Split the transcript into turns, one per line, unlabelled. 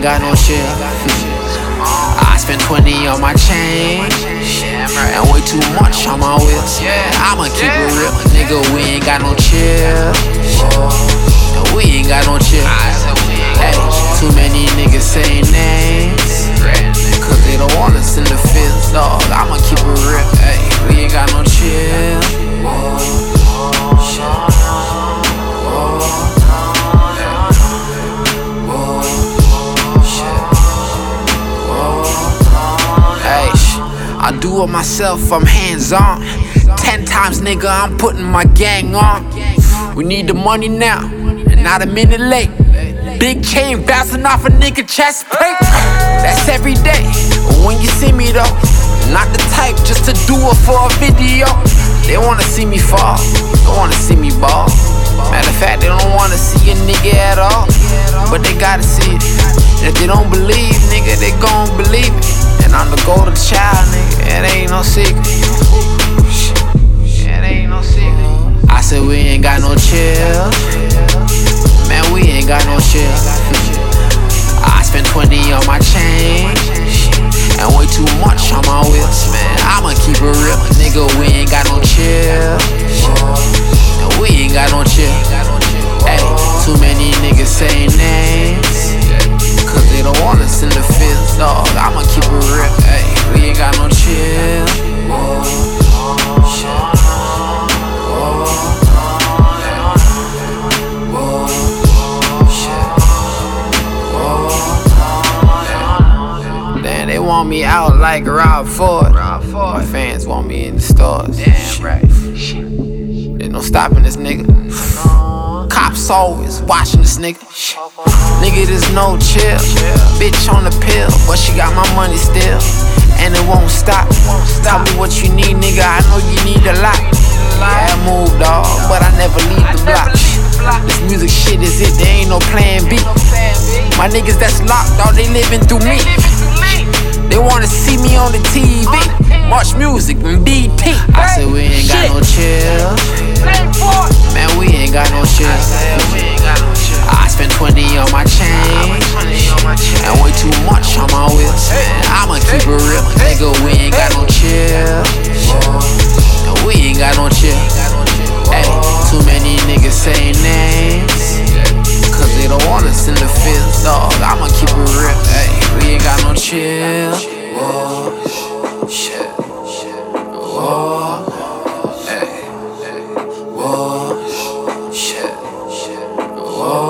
ain't got no chill. I spend 20 on my chain. And way too much on my wheels. I'ma keep it real. Nigga, we ain't got no chill. We ain't got no chill. I do it myself, I'm hands on. Ten times, nigga, I'm putting my gang on. We need the money now, and not a minute late. Big chain bouncing off a nigga chest plate. That's every day. When you see me though, not the type just to do it for a video. They wanna see me fall, they wanna see me ball. Matter of fact, they don't wanna see a nigga at all. But they gotta see it. And if they don't believe, nigga, they gon' believe it. And I'm the golden child, nigga. It ain't no secret. It ain't no secret. I said we ain't got no chill. Man, we ain't got no chill. I spent 20 on my chain. And way too much on my wheels, man. I'ma keep it real. Nigga, we ain't got no chill. And we ain't got no chill. Hey, too many niggas me out like Rob Ford. My fans want me in the stores. Damn right. There's no stopping this nigga. Cops always watching this nigga. Nigga, there's no chill. Bitch on the pill, but she got my money still. And it won't stop. Tell me what you need, nigga. I know you need a lot. Yeah, I move, dog, but I never leave the block. This music shit is it, there ain't no plan B. My niggas that's locked, dog, they living through me. They wanna see me on the TV, MuchMusic and BP. I said we ain't got no chill. Man, we ain't got no chill. I spent 20 on my chain and way too much on my wheels. I'ma keep it real, nigga. We ain't got no chill. and we ain't got no chill. Hey, too many niggas say names. Cause they don't wanna send the fifth dog. I'ma keep it real. Hey, we ain't got no chill. Shit. Whoa. Hey. Whoa. Shit. Whoa.